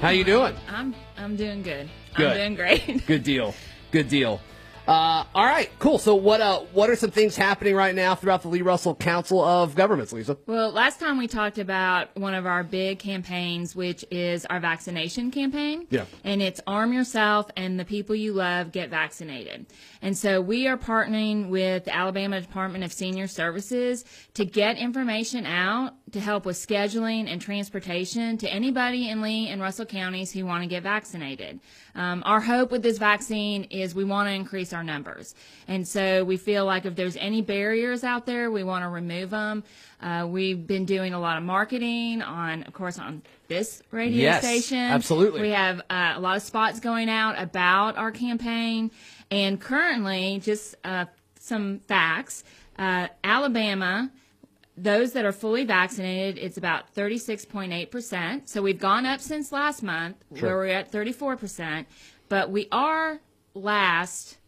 How you doing? I'm I'm doing good. Good. I'm doing great. Good deal. Good deal. Uh, all right, cool. So, what uh, what are some things happening right now throughout the Lee Russell Council of Governments, Lisa? Well, last time we talked about one of our big campaigns, which is our vaccination campaign. Yeah. And it's arm yourself and the people you love get vaccinated. And so we are partnering with the Alabama Department of Senior Services to get information out to help with scheduling and transportation to anybody in Lee and Russell counties who want to get vaccinated. Um, our hope with this vaccine is we want to increase our numbers. And so we feel like if there's any barriers out there, we want to remove them. Uh, we've been doing a lot of marketing on, of course, on this radio Yes, station. absolutely. We have uh, a lot of spots going out about our campaign. And currently, just uh, some facts uh, Alabama those that are fully vaccinated, it's about 36.8%. So we've gone up since last month, Sure. where we're at 34%. But we are last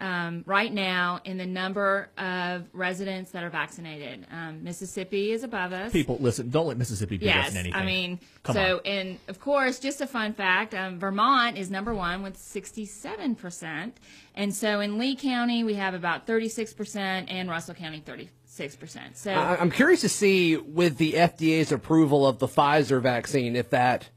um, right now in the number of residents that are vaccinated. Um, Mississippi is above us. People, listen, don't let Mississippi beat us Yes, in anything. I mean, Come so on. and of course, just a fun fact: um, Vermont is number one with sixty-seven percent, and so in Lee County we have about thirty-six percent, and Russell County thirty-six percent. So I- I'm curious to see with the FDA's approval of the Pfizer vaccine if that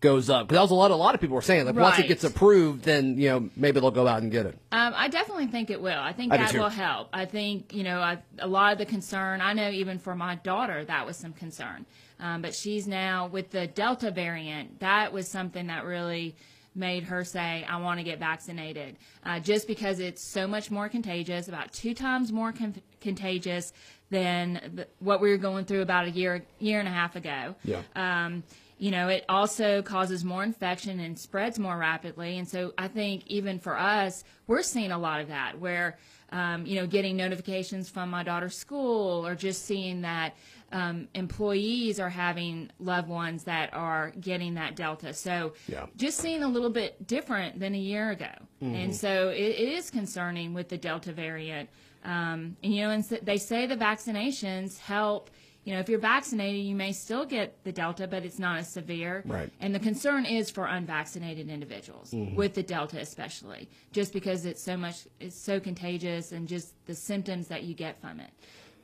goes up because that was a lot. A lot of people were saying like once it gets approved, then you know maybe they'll go out and get it. Um, I definitely think it will. I think I that will help. I think you know I, a lot of the concern. I know even for my daughter that was some concern, um, but she's now with the Delta variant. That was something that really made her say, "I want to get vaccinated," uh, just because it's so much more contagious, about two times more con- contagious than the, what we were going through about a year year and a half ago. Yeah. Um, you know, it also causes more infection and spreads more rapidly. And so I think even for us, we're seeing a lot of that where, um, you know, getting notifications from my daughter's school or just seeing that um, employees are having loved ones that are getting that Delta. So Yeah. just seeing a little bit different than a year ago. And so it, it is concerning with the Delta variant. Um, and, you know, and s- they say the vaccinations help. You know, if you're vaccinated, you may still get the Delta, but it's not as severe. Right. And the concern is for unvaccinated individuals, with the Delta especially, just because it's so much, it's so contagious and just the symptoms that you get from it.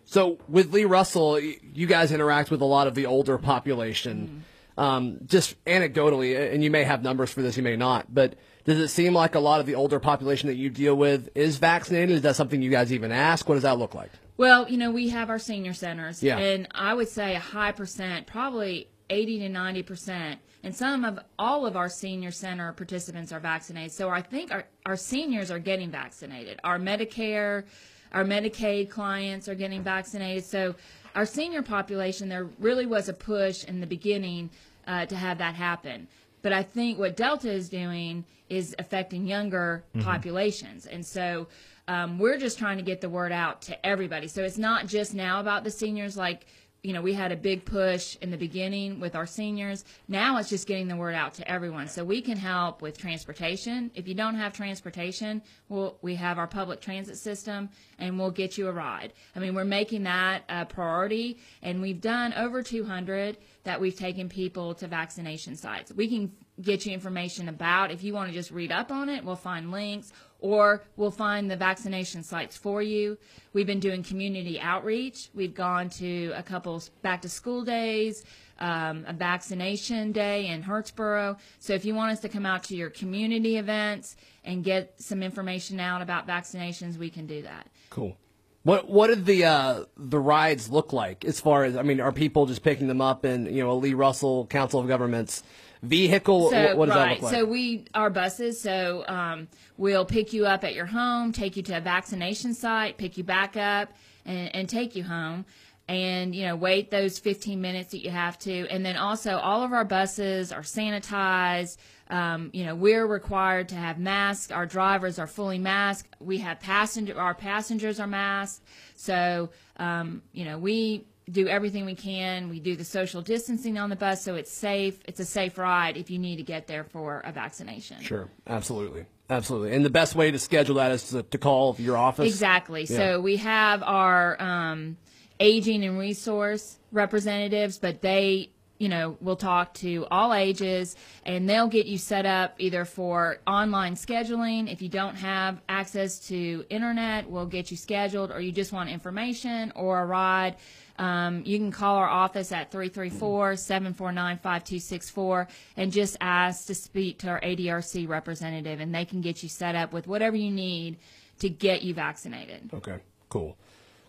So with Lee Russell, you guys interact with a lot of the older population. Um, just anecdotally, and you may have numbers for this, you may not, but does it seem like a lot of the older population that you deal with is vaccinated? Is that something you guys even ask? What does that look like? Well, you know, we have our senior centers, Yeah. and I would say a high percent, probably 80 to 90 percent, and some of all of our senior center participants are vaccinated. So I think our, our seniors are getting vaccinated. Our Medicare, our Medicaid clients are getting vaccinated. So our senior population, there really was a push in the beginning uh, to have that happen. But I think what Delta is doing is affecting younger populations. And so um, we're just trying to get the word out to everybody. So it's not just now about the seniors, like, you know, we had a big push in the beginning with our seniors. Now it's just getting the word out to everyone. So we can help with transportation. If you don't have transportation, we'll, we have our public transit system and we'll get you a ride. I mean, we're making that a priority and we've done over 200 that we've taken people to vaccination sites. We can get you information about if you want to just read up on it, we'll find links or we'll find the vaccination sites for you. We've been doing community outreach. We've gone to a couple back to school days, um, a vaccination day in Hurtsboro. So if you want us to come out to your community events and get some information out about vaccinations, we can do that. Cool. What what did the uh, the rides look like as far as I mean, are people just picking them up in you know a Lee Russell Council of Governments vehicle? So, what, does right. that look like? So we our buses. So um, we'll pick you up at your home, take you to a vaccination site, pick you back up, and, and take you home. And you know, wait those 15 minutes that you have to, and then also all of our buses are sanitized. Um, you know, we're required to have masks. Our drivers are fully masked. We have passenger. Our passengers are masked. So um, you know, we do everything we can. We do the social distancing on the bus so it's safe. It's a safe ride if you need to get there for a vaccination. Sure, absolutely, absolutely. And the best way to schedule that is to, to call your office. Exactly. Yeah. So we have our um, aging and resource representatives, but they you know, we'll talk to all ages and they'll get you set up either for online scheduling. If you don't have access to internet, we'll get you scheduled or you just want information or a ride. Um, you can call our office at 334-749-5264 and just ask to speak to our ADRC representative and they can get you set up with whatever you need to get you vaccinated. Okay, cool.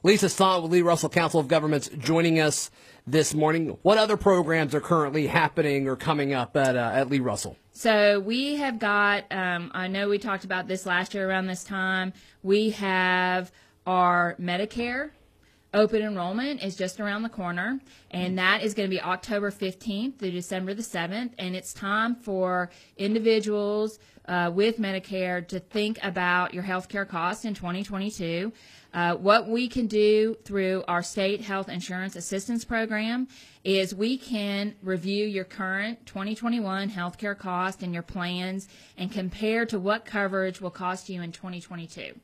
Lisa Sant with Lee Russell Council of Governments joining us this morning. What other programs are currently happening or coming up at, uh, at Lee Russell? So we have got, um, I know we talked about this last year around this time. We have our Medicare open enrollment is just around the corner, and that is going to be October 15th through December the 7th. And it's time for individuals uh, with Medicare to think about your health care costs in 2022. Uh, what we can do through our state health insurance assistance program is we can review your current 2021 healthcare cost and your plans and compare to what coverage will cost you in 2022.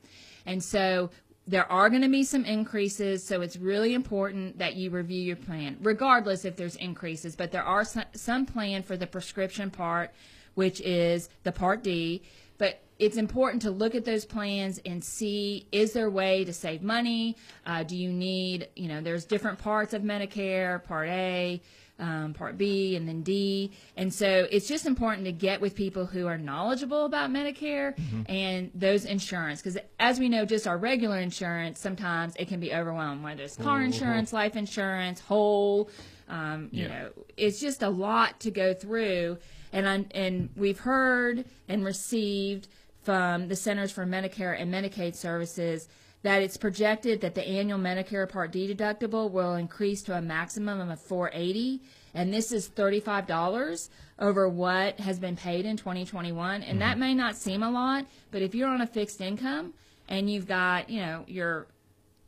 And so there are going to be some increases, so it's really important that you review your plan, regardless if there's increases. But there are some, some plan for the prescription part, which is the Part D. But it's important to look at those plans and see is there a way to save money? Uh, do you need, you know, there's different parts of Medicare, Part A, um, Part B, and then D. And so it's just important to get with people who are knowledgeable about Medicare mm-hmm. and those insurance. Because as we know, just our regular insurance, sometimes it can be overwhelmed, whether it's car mm-hmm. insurance, life insurance, whole. Um, you yeah. know, it's just a lot to go through. And, I, and we've heard and received from the Centers for Medicare and Medicaid Services that it's projected that the annual Medicare Part D deductible will increase to a maximum of 480 and this is $35 over what has been paid in 2021 and mm-hmm. that may not seem a lot but if you're on a fixed income and you've got you know your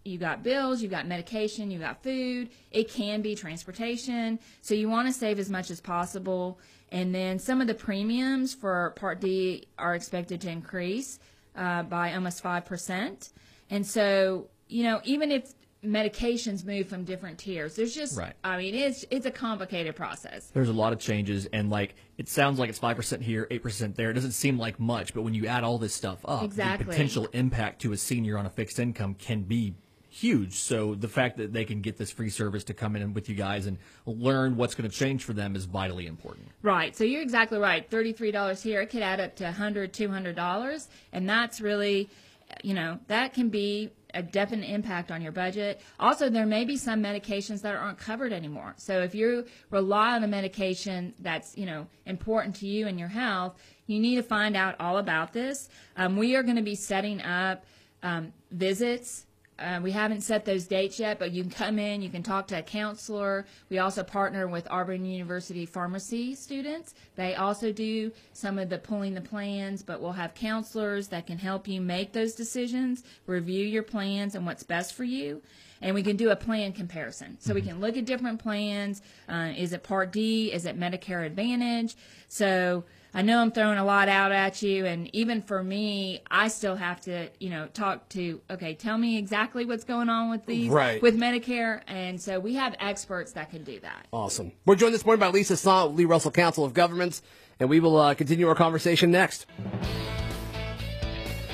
you got bills, you got medication, you got food. It can be transportation. So you want to save as much as possible. And then some of the premiums for Part D are expected to increase uh, by almost 5%. And so, you know, even if medications move from different tiers. There's just, right. I mean, it's it's a complicated process. There's a lot of changes, and like it sounds like it's five percent here, eight percent there. It doesn't seem like much, but when you add all this stuff up, exactly. the potential impact to a senior on a fixed income can be huge. So the fact that they can get this free service to come in with you guys and learn what's going to change for them is vitally important. Right. So you're exactly right. $33 here, it could add up to $100, $200. And that's really, you know, that can be a definite impact on your budget. Also, there may be some medications that aren't covered anymore. So if you rely on a medication that's, you know, important to you and your health, you need to find out all about this. Um, we are going to be setting up um, visits uh, we haven't set those dates yet, but you can come in, you can talk to a counselor. We also partner with Auburn University pharmacy students. They also do some of the pulling the plans, but we'll have counselors that can help you make those decisions, review your plans and what's best for you. And we can do a plan comparison. So mm-hmm. we can look at different plans. Uh, is it Part D? Is it Medicare Advantage? So I know I'm throwing a lot out at you, and even for me, I still have to, you know, talk to. Okay, tell me exactly what's going on with these, right. with Medicare, and so we have experts that can do that. Awesome. We're joined this morning by Lisa Sant, Lee Russell Council of Governments, and we will uh, continue our conversation next.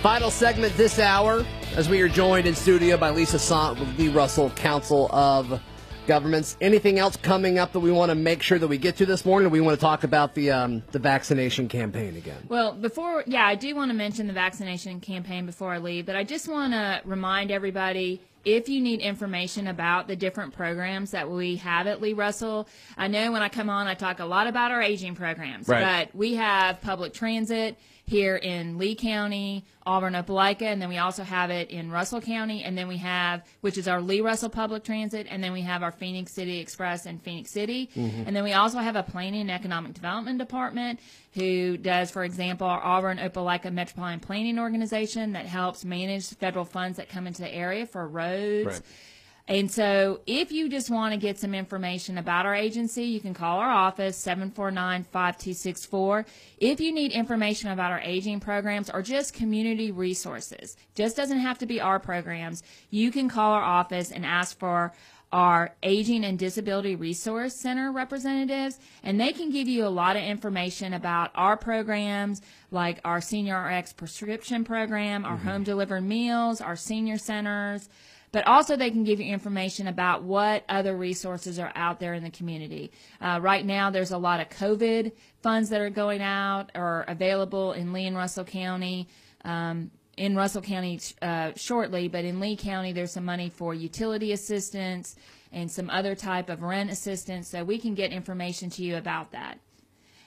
Final segment this hour, as we are joined in studio by Lisa Sant with Lee Russell Council of governments. Anything else coming up that we want to make sure that we get to this morning? Or we want to talk about the um, the vaccination campaign again? Well, before, yeah, I do want to mention the vaccination campaign before I leave, but I just want to remind everybody if you need information about the different programs that we have at Lee Russell, I know when I come on, I talk a lot about our aging programs, right. but we have public transit here in Lee County, Auburn, Opelika, and then we also have it in Russell County, and then we have, which is our Lee Russell Public Transit, and then we have our Phenix City Express in Phenix City, mm-hmm. and then we also have a Planning and Economic Development Department who does, for example, our Auburn Opelika Metropolitan Planning Organization that helps manage federal funds that come into the area for roads. Right and so if you just want to get some information about our agency, you can call our office, 749-5264. If you need information about our aging programs or just community resources, just doesn't have to be our programs, you can call our office and ask for our Aging and Disability Resource Center representatives, and they can give you a lot of information about our programs, like our Senior RX prescription program, our mm-hmm. home delivered meals, our senior centers. But also, they can give you information about what other resources are out there in the community. Uh, right now, there's a lot of COVID funds that are going out or available in Lee and Russell County. Um, in Russell County uh, shortly, but in Lee County, there's some money for utility assistance and some other type of rent assistance, so we can get information to you about that.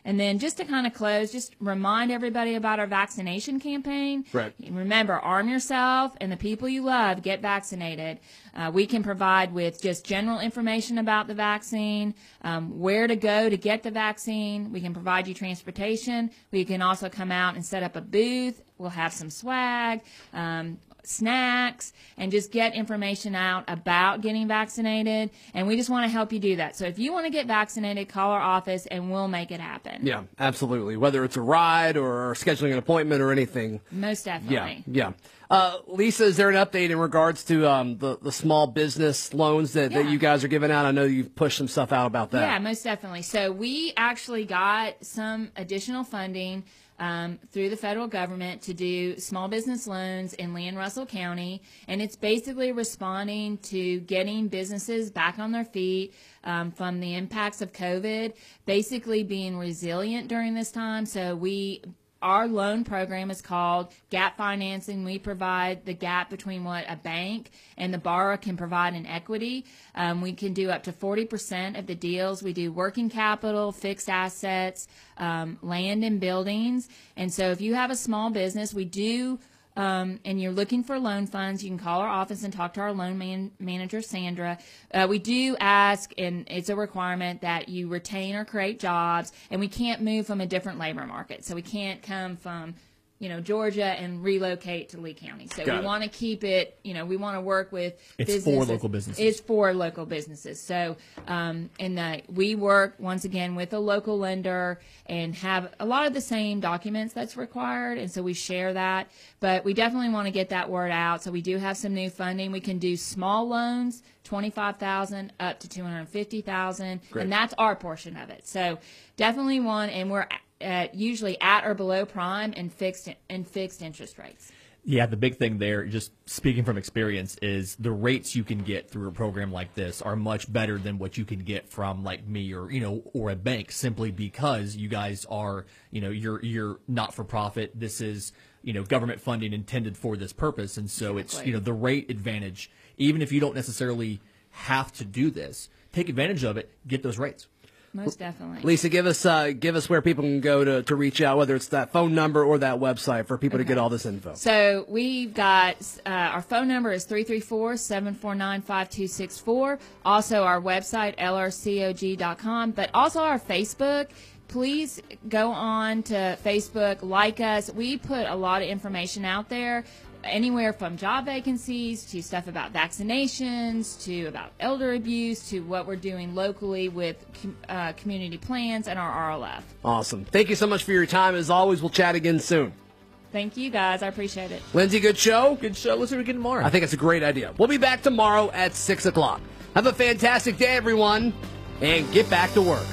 And then just to kind of close, just remind everybody about our vaccination campaign. Right. Remember, arm yourself and the people you love, get vaccinated. Uh, we can provide with just general information about the vaccine, um, where to go to get the vaccine. We can provide you transportation. We can also come out and set up a booth. We'll have some swag. Um, snacks and just get information out about getting vaccinated and we just want to help you do that so if you want to get vaccinated call our office and we'll make it happen Yeah, absolutely. Whether it's a ride or scheduling an appointment or anything. most definitely yeah. Uh, Lisa, is there an update in regards to um, the the small business loans that, that you guys are giving out? I know you've pushed some stuff out about that. Yeah, most definitely. So we actually got some additional funding um, through the federal government to do small business loans in Lee and Russell County, and it's basically responding to getting businesses back on their feet um, from the impacts of COVID, basically being resilient during this time. So we our loan program is called gap financing. We provide the gap between what a bank and the borrower can provide in equity. Um, we can do up to 40% of the deals. We do working capital, fixed assets, um, land and buildings. And so if you have a small business, we do um, and you're looking for loan funds, you can call our office and talk to our loan man- manager, Sandra. Uh, we do ask, and it's a requirement that you retain or create jobs, and we can't move from a different labor market. So we can't come from, you know, Georgia and relocate to Lee County. So Got we want to keep it, you know, we want to work with It's for local businesses. It's for local businesses. So, um, and the, we work once again with a local lender and have a lot of the same documents that's required, and so we share that. But we definitely want to get that word out. So we do have some new funding. We can do small loans, twenty five thousand up to two hundred fifty thousand, Great. and that's our portion of it. So definitely one, and we're at, usually at or below prime and fixed and fixed interest rates. Yeah, the big thing there, just speaking from experience, is the rates you can get through a program like this are much better than what you can get from like me or you know or a bank simply because you guys are you know you're you're not for profit. This is you know government funding intended for this purpose, and so it's you know the rate advantage. Even if you don't necessarily have to do this, take advantage of it. Get those rates. Most definitely. Lisa, give us uh, give us where people can go to, to reach out, whether it's that phone number or that website for people to get all this info. So we've got uh, our phone number is 334-749-5264. Also our website lrcog.com, but also our Facebook. Please go on to Facebook, like us. We put a lot of information out there. Anywhere from job vacancies to stuff about vaccinations to about elder abuse to what we're doing locally with com- uh, community plans and our RLF. Awesome. Thank you so much for your time. As always, we'll chat again soon. Thank you guys. I appreciate it. Lindsay, good show. Good show. Let's do it again tomorrow. I think it's a great idea. We'll be back tomorrow at 6 o'clock. Have a fantastic day, everyone, and get back to work.